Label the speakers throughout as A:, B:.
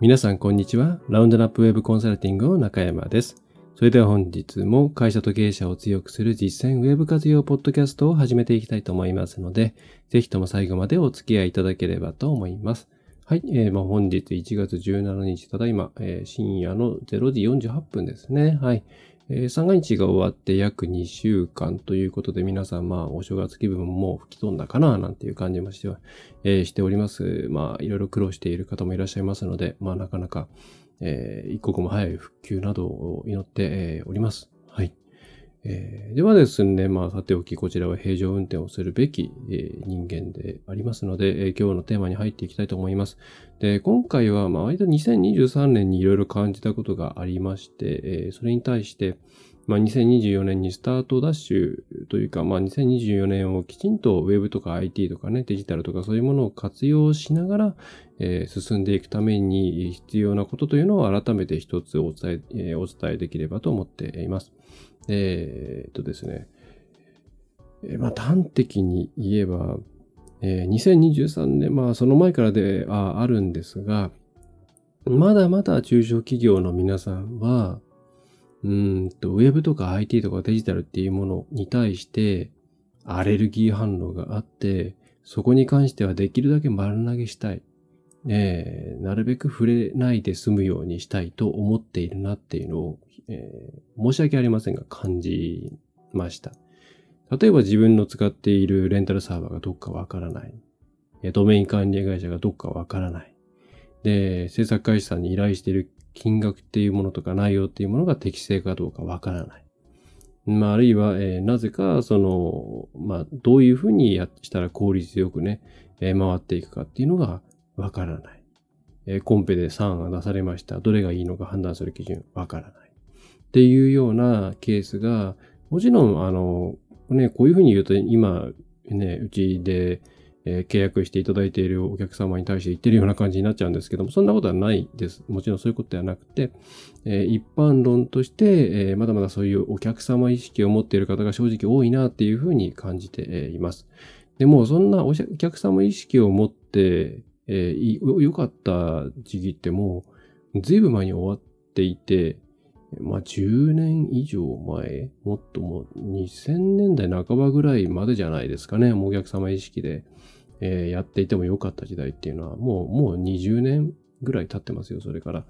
A: 皆さんこんにちは。ラウンドナップウェブコンサルティングの中山です。それでは本日も会社と経営者を強くする実践ウェブ活用ポッドキャストを始めていきたいと思いますので、ぜひとも最後までお付き合いいただければと思います。はい。えーまあ、本日1月17日、ただいま、えー深夜の0時48分ですね。はい。えー三が日が終わって約2週間ということで、皆さん、まあ、お正月気分も吹き飛んだかな、なんていう感じもしては、えーしております。まあ、いろいろ苦労している方もいらっしゃいますので、まあ、なかなか、えー一刻も早い復旧などを祈って、えーおります。えーではですね、まあ、さておき、こちらは平常運転をするべき、えー人間でありますので、えー今日のテーマに入っていきたいと思います。で、今回は、まあ、割と2023年にいろいろ感じたことがありまして、えーそれに対して、まあ、2024年にスタートダッシュというか、まあ、2024年をきちんとウェブとか IT とかね、デジタルとかそういうものを活用しながら、えー進んでいくために必要なことというのを改めて一つお伝え、えーお伝えできればと思っています。えーっとですね、えーまあ、端的に言えば、えー2023年、まあその前からでああるんですが、まだまだ中小企業の皆さんは、うんと、ウェブとか IT とかデジタルっていうものに対して、アレルギー反応があって、そこに関してはできるだけ丸投げしたい。えーなるべく触れないで済むようにしたいと思っているなっていうのを、えー申し訳ありませんが感じました。例えば自分の使っているレンタルサーバーがどっかわからない。えドメイン管理会社がどっかわからない。で、制作会社さんに依頼している金額っていうものとか内容っていうものが適正かどうかわからない。まあ、あるいは、えーなぜか、その、まあ、どういうふうにやしたら効率よくね、えー回っていくかっていうのがわからない。えーコンペで3が出されました。どれがいいのか判断する基準わからない。っていうようなケースが、もちろん、あの、ね、こういうふうに言うと、今、ね、うちで、えー契約していただいているお客様に対して言ってるような感じになっちゃうんですけども、そんなことはないです。もちろんそういうことではなくて、えー一般論として、えーまだまだそういうお客様意識を持っている方が正直多いなっていうふうに感じています。でも、そんなお客様意識を持って、えー良かった時期ってもう、ずいぶん前に終わっていて、まあ、10年以上前、もっともう2000年代半ばぐらいまでじゃないですかね、もうお客様意識で、えーやっていても良かった時代っていうのは、もう、もう20年ぐらい経ってますよ、それから。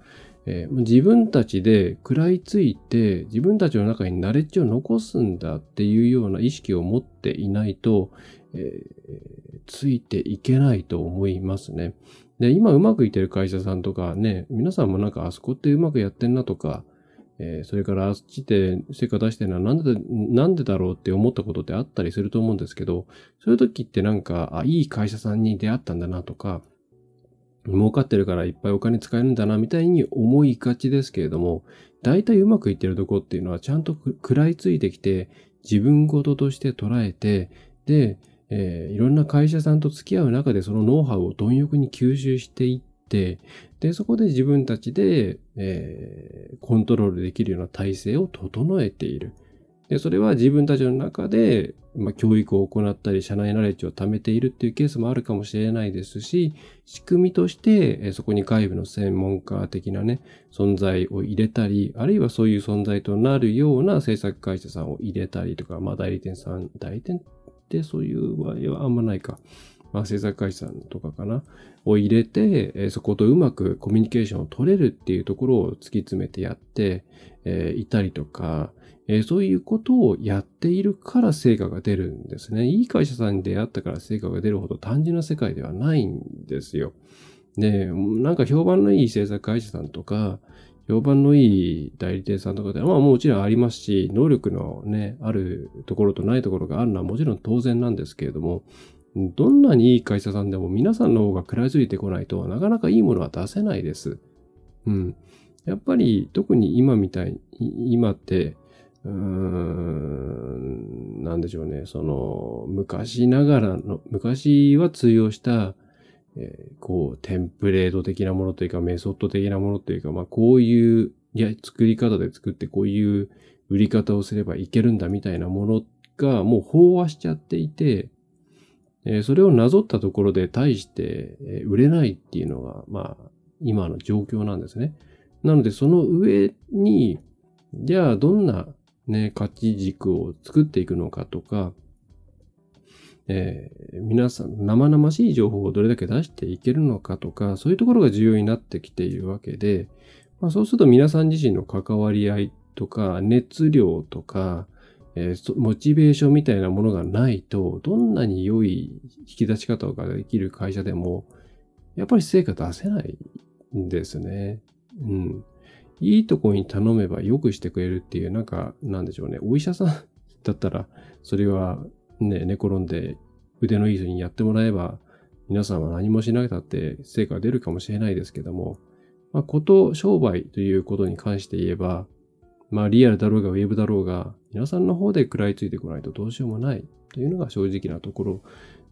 A: えー自分たちで食らいついて、自分たちの中にナレッジを残すんだっていうような意識を持っていないと、えーついていけないと思いますね。で、今うまくいってる会社さんとかね、皆さんもなんかあそこってうまくやってんなとか、えーそれからあっちで成果出してるのはなんで、なんでだろうって思ったことってあったりすると思うんですけど、そういう時ってなんか、あ、いい会社さんに出会ったんだなとか、儲かってるからいっぱいお金使えるんだなみたいに思いがちですけれども、大体うまくいってるとこっていうのはちゃんと食らいついてきて、自分事として捉えて、で、えーいろんな会社さんと付き合う中でそのノウハウを貪欲に吸収していって、で、そこで自分たちで、えーコントロールできるような体制を整えている。で、それは自分たちの中で、まあ、教育を行ったり、社内ナレッジを貯めているっていうケースもあるかもしれないですし、仕組みとして、えーそこに外部の専門家的なね、存在を入れたり、あるいはそういう存在となるような制作会社さんを入れたりとか、まあ代理店さん、代理店ってそういう場合はあんまないか。まあ制作会社さんとかかな。を入れて、えーそことうまくコミュニケーションを取れるっていうところを突き詰めてやって、えいたりとか、えーそういうことをやっているから成果が出るんですね。いい会社さんに出会ったから成果が出るほど単純な世界ではないんですよ。で、なんか評判のいい制作会社さんとか、評判のいい代理店さんとかで、まあもちろんありますし、能力のね、あるところとないところがあるのはもちろん当然なんですけれども、どんなにいい会社さんでも皆さんの方が食らいついてこないとなかなかいいものは出せないです。うん。やっぱり特に今みたい、今って、うーん、なんでしょうね。その、昔ながらの、昔は通用した、えーこう、テンプレート的なものというか、メソッド的なものというか、まあ、こういう、いや、作り方で作って、こういう売り方をすればいけるんだみたいなものが、もう飽和しちゃっていて、えーそれをなぞったところで大して、え売れないっていうのが、まあ、今の状況なんですね。なので、その上に、じゃあどんなね、価値軸を作っていくのかとか、えー、皆さん、生々しい情報をどれだけ出していけるのかとか、そういうところが重要になってきているわけで、まあ、そうすると皆さん自身の関わり合いとか、熱量とか、えー、モチベーションみたいなものがないと、どんなに良い引き出し方ができる会社でも、やっぱり成果出せないんですね。うん。いいとこに頼めば良くしてくれるっていう、なんか、なんでしょうね。お医者さんだったら、それはね、寝転んで腕のいい人にやってもらえば、皆さんは何もしなくたって成果が出るかもしれないですけども、まあ、こと、商売ということに関して言えば、まあ、リアルだろうがウェブだろうが、皆さんの方で食らいついてこないとどうしようもないというのが正直なところ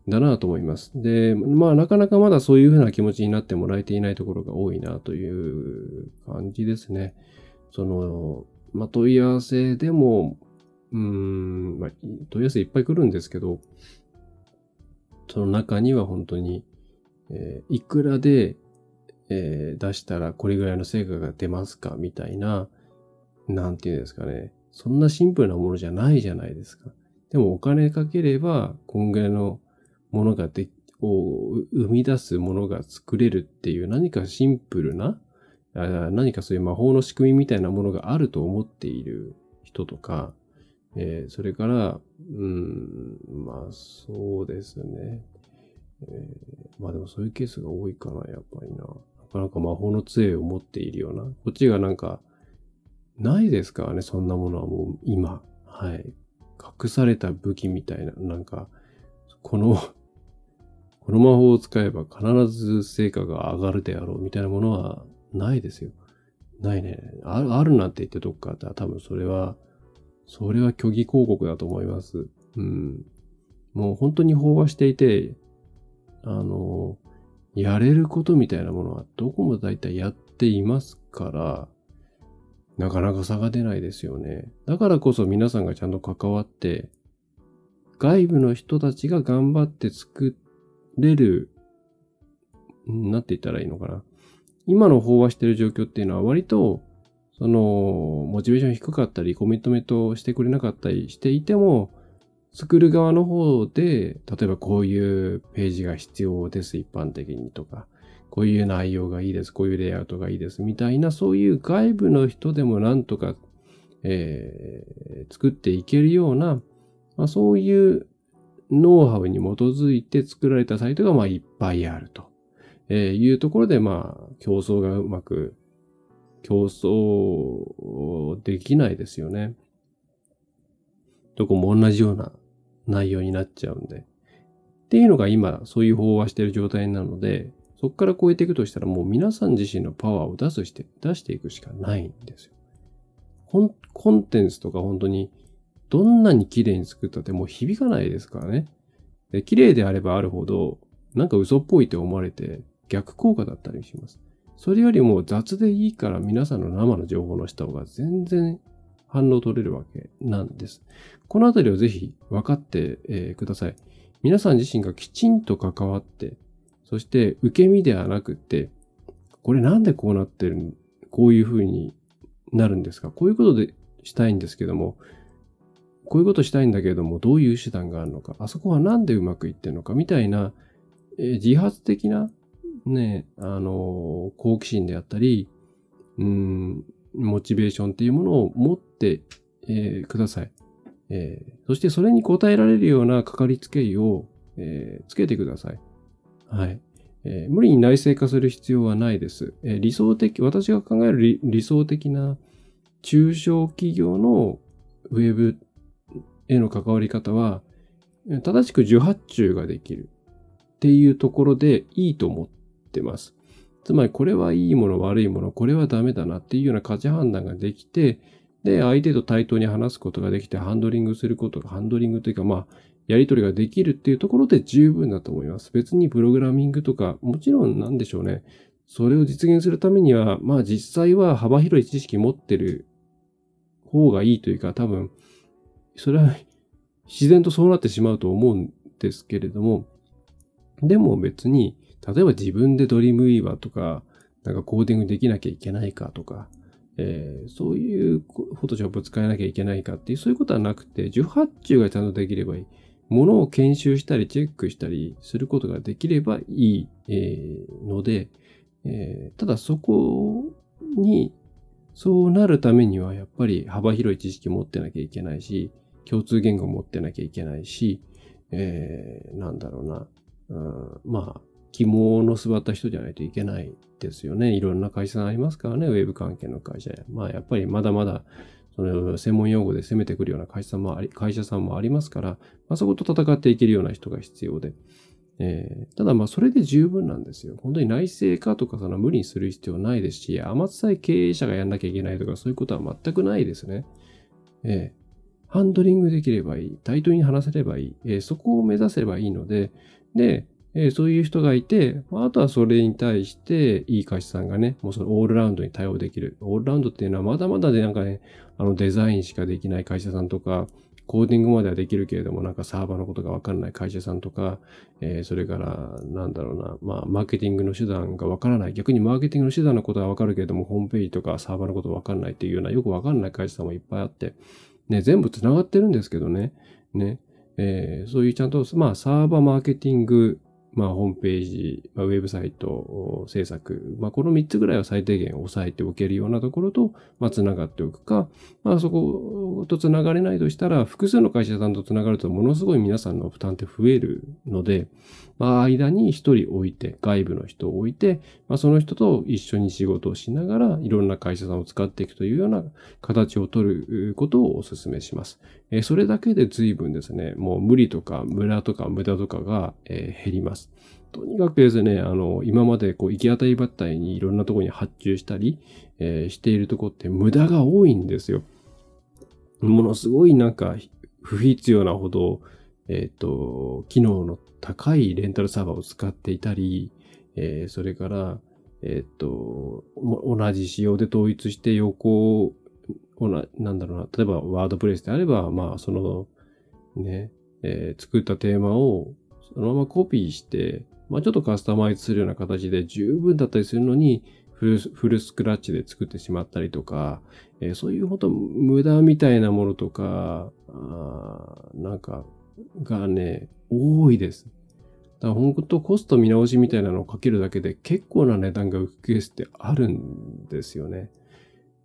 A: だなと思います。で、まあ、なかなかまだそういうふうな気持ちになってもらえていないところが多いなという感じですね。その、まあ、問い合わせでも、うん、まあ、問い合わせいっぱい来るんですけど、その中には本当に、えー、いくらで、えー、出したらこれぐらいの成果が出ますかみたいな、なんていうんですかね。そんなシンプルなものじゃないじゃないですか。でもお金かければ、こんぐらいのものがで、を生み出すものが作れるっていう何かシンプルな、何かそういう魔法の仕組みみたいなものがあると思っている人とか、えー、それから、うん、まあそうですね。えー、まあでもそういうケースが多いかな、やっぱりな。なかなか魔法の杖を持っているような。こっちがなんか、ないですからね、そんなものはもう今。はい。隠された武器みたいな、なんか、このこの魔法を使えば必ず成果が上がるであろうみたいなものはないですよ。ないね。あるあるなんて言ってどっかあったら多分それはそれは虚偽広告だと思います。うん。もう本当に飽和していて、あの、やれることみたいなものはどこも大体やっていますから、なかなか差が出ないですよね。だからこそ皆さんがちゃんと関わって、外部の人たちが頑張って作れる、なんて言ったらいいのかな。今の飽和してる状況っていうのは割とその、モチベーション低かったり、コミットメントしてくれなかったりしていても、作る側の方で、例えばこういうページが必要です、一般的にとか、こういう内容がいいです、こういうレイアウトがいいです、みたいな、そういう外部の人でもなんとか、えー、作っていけるような、まあ、そういうノウハウに基づいて作られたサイトがまあいっぱいあると、え、いうところで、まあ、競争がうまく競争できないですよね。どこも同じような内容になっちゃうんで。っていうのが今、そういう飽和している状態なので、そこから超えていくとしたらもう皆さん自身のパワーを出すして、出していくしかないんですよ。コンテンツとか本当にどんなに綺麗に作ったってもう響かないですからね。で綺麗であればあるほど、なんか嘘っぽいって思われて逆効果だったりします。それよりも雑でいいから皆さんの生の情報のした方が全然反応取れるわけなんです。このあたりをぜひ分かって、え、ください。皆さん自身がきちんと関わって、そして受け身ではなくて、これなんでこうなってる、こういう風になるんですか？こういうことでしたいんですけども、こういうことしたいんだけれども、どういう手段があるのか、あそこはなんでうまくいってるのか、みたいな、え、自発的なね、あの、好奇心であったり、うん、モチベーションっていうものを持って、えー、ください。えー、そしてそれに応えられるようなかかりつけ医を、えー、つけてください。はい。えー、無理に内製化する必要はないです。えー、理想的、私が考える理想的な中小企業のウェブへの関わり方は、正しく受発注ができるっていうところでいいと思ってます。つまりこれはいいもの悪いもの、これはダメだなっていうような価値判断ができて、で、相手と対等に話すことができて、ハンドリングすることが、ハンドリングというか、まあ、やり取りができるっていうところで十分だと思います。別にプログラミングとか、もちろんなんでしょうね。それを実現するためには、まあ実際は幅広い知識持ってる方がいいというか、多分、それは自然とそうなってしまうと思うんですけれども、でも別に、例えば自分でドリームウィーバーとか、なんかコーディングできなきゃいけないかとか、えー、そういうフォトショップ使えなきゃいけないかっていう、そういうことはなくて、受発注がちゃんとできればいい。ものを研修したりチェックしたりすることができればいい、えー、ので、えー、ただそこに、そうなるためにはやっぱり幅広い知識持ってなきゃいけないし、共通言語持ってなきゃいけないし、えー、なんだろうな、うん、まあ、肝の座った人じゃないといけないですよね。いろんな会社さんありますからね、ウェブ関係の会社や。まあ、やっぱりまだまだ、その専門用語で攻めてくるような会社さんもあり、会社さんもありますから、まあ、そこと戦っていけるような人が必要で。えー、ただまあそれで十分なんですよ。本当に内製化とかその無理にする必要ないですし、甘さえ経営者がやんなきゃいけないとかそういうことは全くないですね。えー、ハンドリングできればいい。対等に話せればいい。えー、そこを目指せばいいので、で、えー、そういう人がいて、あとはそれに対して、いい会社さんがね、もうそのオールラウンドに対応できる。オールラウンドっていうのはまだまだでなんかね、あのデザインしかできない会社さんとか、コーディングまではできるけれども、なんかサーバーのことがわかんない会社さんとか、えー、それから、なんだろうな、まあ、マーケティングの手段がわからない。逆にマーケティングの手段のことはわかるけれども、ホームページとかサーバーのことわかんないっていうような、よくわかんない会社さんもいっぱいあって、ね、全部繋がってるんですけどね、ね、えー、そういうちゃんと、まあ、サーバーマーケティング、まあ、ホームページ、まあ、ウェブサイト制作、まあ、この3つぐらいは最低限押さえておけるようなところと、まあ、つながっておくか、まあ、そことつながれないとしたら、複数の会社さんとつながると、ものすごい皆さんの負担って増えるので、まあ、間に一人置いて、外部の人を置いて、まあ、その人と一緒に仕事をしながら、いろんな会社さんを使っていくというような形を取ることをお勧めします。えそれだけで随分ですね、もう無理とか無駄とか無駄とかが、え減ります。とにかくですね、あの、今までこう行き当たりばったりにいろんなところに発注したり、え、しているとこって無駄が多いんですよ。ものすごいなんか不必要なほど、えっ、ー、と、機能の高いレンタルサーバーを使っていたり、えー、それから、えっ、ー、と、同じ仕様で統一して横ほな、なんだろうな、例えばワードプレスであれば、まあ、その、ね、えー、作ったテーマをそのままコピーして、まあ、ちょっとカスタマイズするような形で十分だったりするのに、フルスクラッチで作ってしまったりとか、えー、そういうほんと無駄みたいなものとか、あなんか、がね、多いです。だから本当コスト見直しみたいなのをかけるだけで結構な値段が浮くケースってあるんですよね。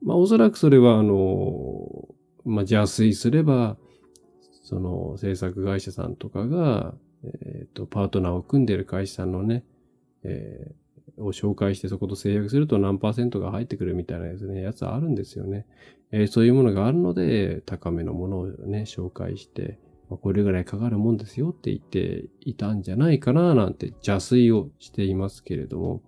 A: まあおそらくそれはあの、まあ邪推すれば、その制作会社さんとかが、えっ、ー、と、パートナーを組んでいる会社さんのね、えー、を紹介してそこと制約すると何パーセントが入ってくるみたいなやつね、やつあるんですよね。えー、そういうものがあるので、高めのものをね、紹介して、まあ、これぐらいかかるもんですよって言っていたんじゃないかななんて邪推をしていますけれども、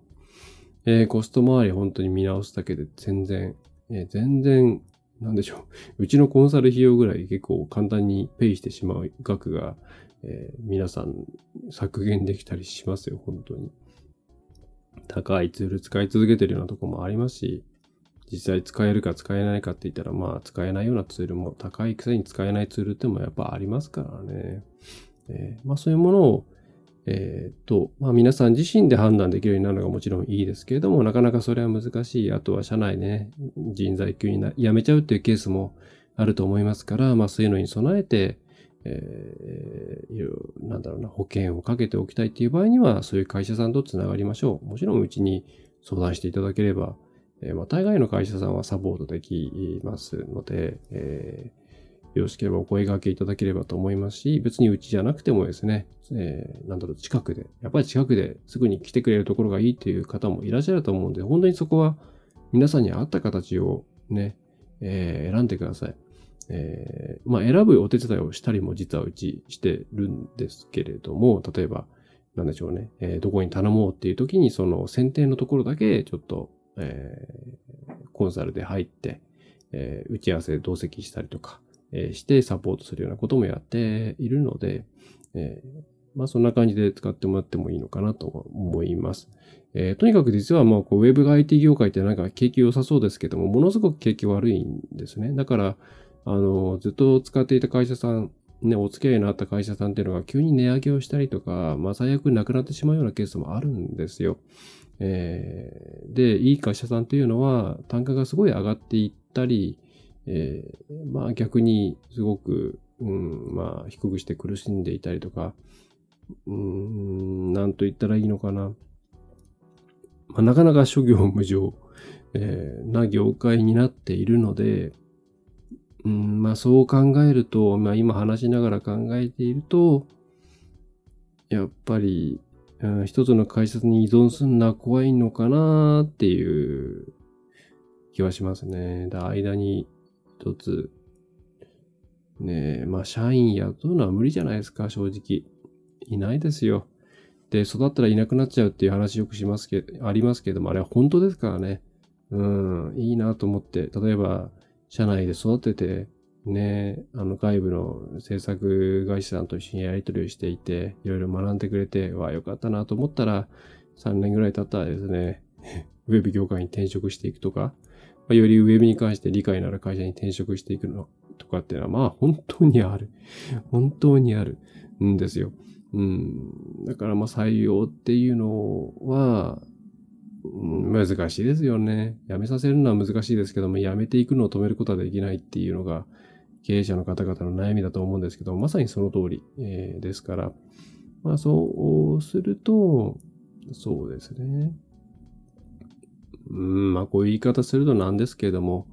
A: えー、コスト周り本当に見直すだけで全然え全然、なんでしょう。うちのコンサル費用ぐらい結構簡単にペイしてしまう額が、えー、皆さん削減できたりしますよ、本当に。高いツール使い続けてるようなとこもありますし、実際使えるか使えないかって言ったら、まあ使えないようなツールも高いくせに使えないツールってもやっぱありますからね。えー、まあそういうものをえっ、と、まあ皆さん自身で判断できるようになるのがもちろんいいですけれども、なかなかそれは難しい。あとは社内ね、人材急にな辞めちゃうっていうケースもあると思いますから、まあそういうのに備えて、えー、なんだろうな、保険をかけておきたいっていう場合には、そういう会社さんとつながりましょう。もちろんうちに相談していただければ、えー、まあ大概の会社さんはサポートできますので、えーよろしければお声掛けいただければと思いますし、別にうちじゃなくてもですね、えー、なんだろう、近くで、やっぱり近くですぐに来てくれるところがいいっていう方もいらっしゃると思うんで、本当にそこは皆さんに合った形をね、えー、選んでください。えー、まあ選ぶお手伝いをしたりも実はうちしてるんですけれども、例えば、なんでしょうね、えー、どこに頼もうっていう時にその選定のところだけちょっと、えー、コンサルで入って、えー、打ち合わせ同席したりとか、してサポートするようなこともやっているので、えまあそんな感じで使ってもらってもいいのかなと思います。えー、とにかく実はまあこうウェブが IT 業界ってなんか景気良さそうですけども、ものすごく景気悪いんですね。だから、あの、ずっと使っていた会社さん、ね、お付き合いのあった会社さんっていうのが急に値上げをしたりとか、まあ最悪なくなってしまうようなケースもあるんですよ。えー、で、いい会社さんというのは単価がすごい上がっていったり、えー、まあ逆にすごく、うん、まあ低くして苦しんでいたりとか、うん、なんと言ったらいいのかな。まあ、なかなか諸行無常、えー、な業界になっているので、うん、まあそう考えると、まあ今話しながら考えていると、やっぱり、うん、一つの会社に依存するのは怖いのかなっていう気はしますね。だ間に一つ、ねえ、まあ社員雇うのは無理じゃないですか、正直。いないですよ。で、育ったらいなくなっちゃうっていう話よくしますけど、ありますけども、あれは本当ですからね。うん、いいなと思って、例えば、社内で育てて、ね、あの外部の制作会社さんと一緒にやり取りをしていて、いろいろ学んでくれて、わあ、よかったなと思ったら、3年ぐらい経ったらですね、ウェブ業界に転職していくとか、ま、よりウェブに関して理解のある会社に転職していくのとかっていうのは、まあ本当にある。本当にあるんですよ。うん。だからまあ採用っていうのは、難しいですよね。辞めさせるのは難しいですけども、辞めていくのを止めることはできないっていうのが、経営者の方々の悩みだと思うんですけど、まさにその通り、えー、ですから、まあそうすると、そうですね。うん、まあこういう言い方するとなんですけれども、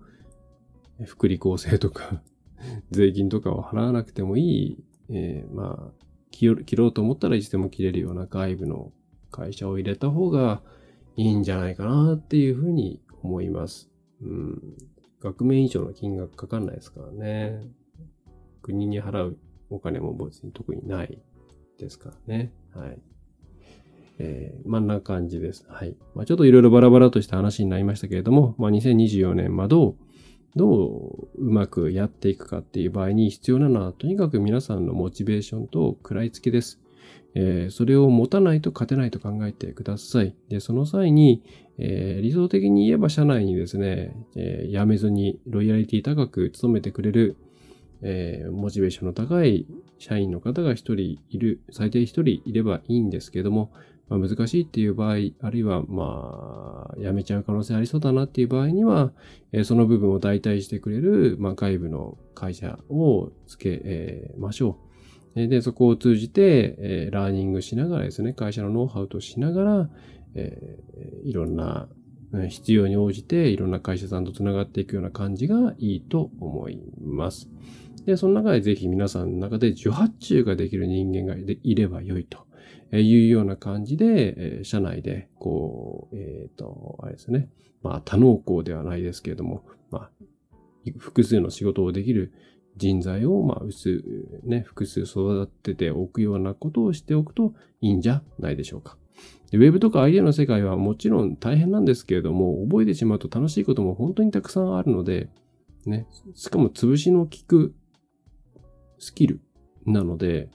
A: 福利厚生とか 税金とかを払わなくてもいい、えー、まあ切ろうと思ったらいつでも切れるような外部の会社を入れた方がいいんじゃないかなっていうふうに思います。うん。額面以上の金額かかんないですからね。国に払うお金も別に特にないですからね。はい。えー、まあ、んな感じです。はい。まあ、ちょっといろいろバラバラとした話になりましたけれども、まあ、2024年、まあ、どう、どううまくやっていくかっていう場合に必要なのは、とにかく皆さんのモチベーションと食らいつきです。えー、それを持たないと勝てないと考えてください。で、その際に、えー、理想的に言えば社内にですね、えー、辞めずにロイヤリティ高く勤めてくれる、えー、モチベーションの高い社員の方が一人いる、最低一人いればいいんですけども、まあ、難しいっていう場合、あるいは、まあ、辞めちゃう可能性ありそうだなっていう場合には、えー、その部分を代替してくれる、まあ、外部の会社をつけ、えー、ましょう。で、そこを通じて、えー、ラーニングしながらですね、会社のノウハウとしながら、えー、いろんな、必要に応じていろんな会社さんと繋がっていくような感じがいいと思います。で、その中でぜひ皆さんの中で受発注ができる人間がいれば良いとえいうような感じで、え社内で、こう、えっ、ー、と、あれですね。まあ、多能校ではないですけれども、まあ、複数の仕事をできる人材を、まあ、薄、ね、複数育てておくようなことをしておくといいんじゃないでしょうか。ウェブとかアイデアの世界はもちろん大変なんですけれども、覚えてしまうと楽しいことも本当にたくさんあるので、ね、しかも潰しの効くスキルなので、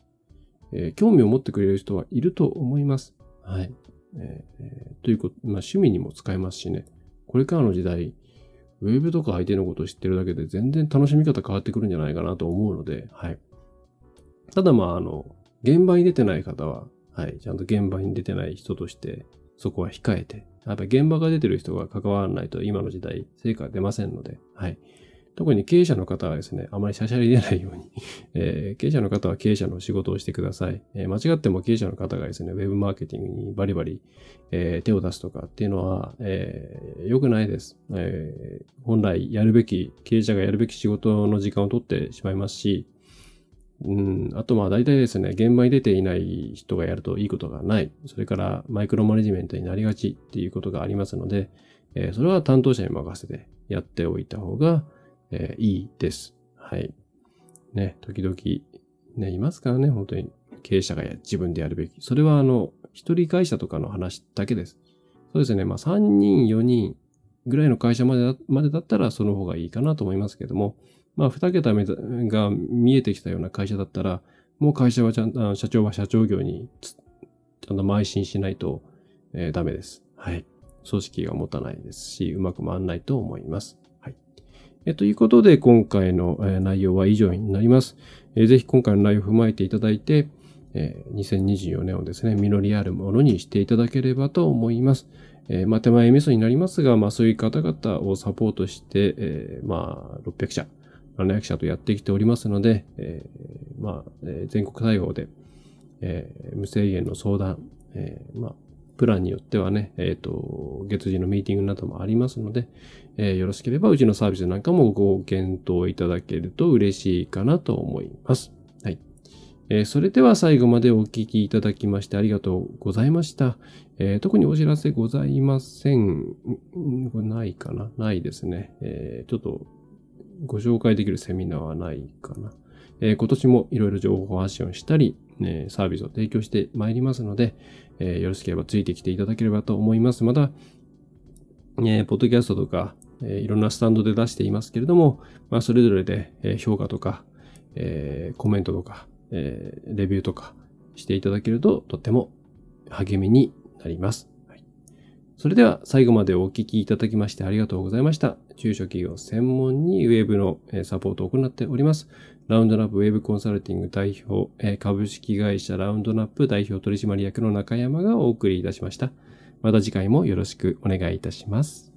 A: えー、興味を持ってくれる人はいると思います。はい。えー、ということ、まあ趣味にも使えますしね。これからの時代、ウェブとか相手のことを知ってるだけで全然楽しみ方変わってくるんじゃないかなと思うので、はい。ただまあ、あの、現場に出てない方は、はい、ちゃんと現場に出てない人として、そこは控えて、やっぱり現場が出てる人が関わらないと今の時代成果出ませんので、はい。特に経営者の方はですね、あまりしゃしゃり出ないように、えー、経営者の方は経営者の仕事をしてください。えー、間違っても経営者の方がですね、ウェブマーケティングにバリバリ、えー、手を出すとかっていうのは、えー、良くないです、えー。本来やるべき、経営者がやるべき仕事の時間を取ってしまいますし、うん、あとまあ大体ですね、現場に出ていない人がやるといいことがない。それからマイクロマネジメントになりがちっていうことがありますので、えー、それは担当者に任せてやっておいた方が、えー、いいです。はい。ね、時々、ね、いますからね、本当に経営者がや自分でやるべき。それはあの、一人会社とかの話だけです。そうですね、まあ3人、4人ぐらいの会社までまでだったらその方がいいかなと思いますけども、まあ2桁目が見えてきたような会社だったら、もう会社はちゃんと、社長は社長業にちゃんと邁進しないと、えー、ダメです。はい。組織が持たないですし、うまく回らないと思います。えということで、今回の内容は以上になります。ぜひ今回の内容を踏まえていただいて、え、2024年をですね、実りあるものにしていただければと思います。まあ、手前味噌になりますが、まあ、そういう方々をサポートして、え、まあ、600社、700社とやってきておりますので、まあ、全国対応で、無制限の相談、まあ、プランによってはね、えっ、ー、と、月次のミーティングなどもありますので、えー、よろしければうちのサービスなんかもご検討いただけると嬉しいかなと思います。はい。えー、それでは最後までお聞きいただきましてありがとうございました。えー、特にお知らせございません。これないかな？ないですね。えー、ちょっとご紹介できるセミナーはないかな？えー、今年もいろいろ情報発信をしたり、ね、サービスを提供してまいりますので、えー、よろしければついてきていただければと思います。また、えー、ポッドキャストとか、えー、いろんなスタンドで出していますけれども、まあ、それぞれで、え、評価とか、え、コメントとか、え、レビューとかしていただけるととっても励みになります。はい、それでは最後までお聞きいただきましてありがとうございました。中小企業専門にウェブのサポートを行っております。ラウンドナップウェブコンサルティング代表、え株式会社ラウンドナップ代表取締役の中山がお送りいたしました。また次回もよろしくお願いいたします。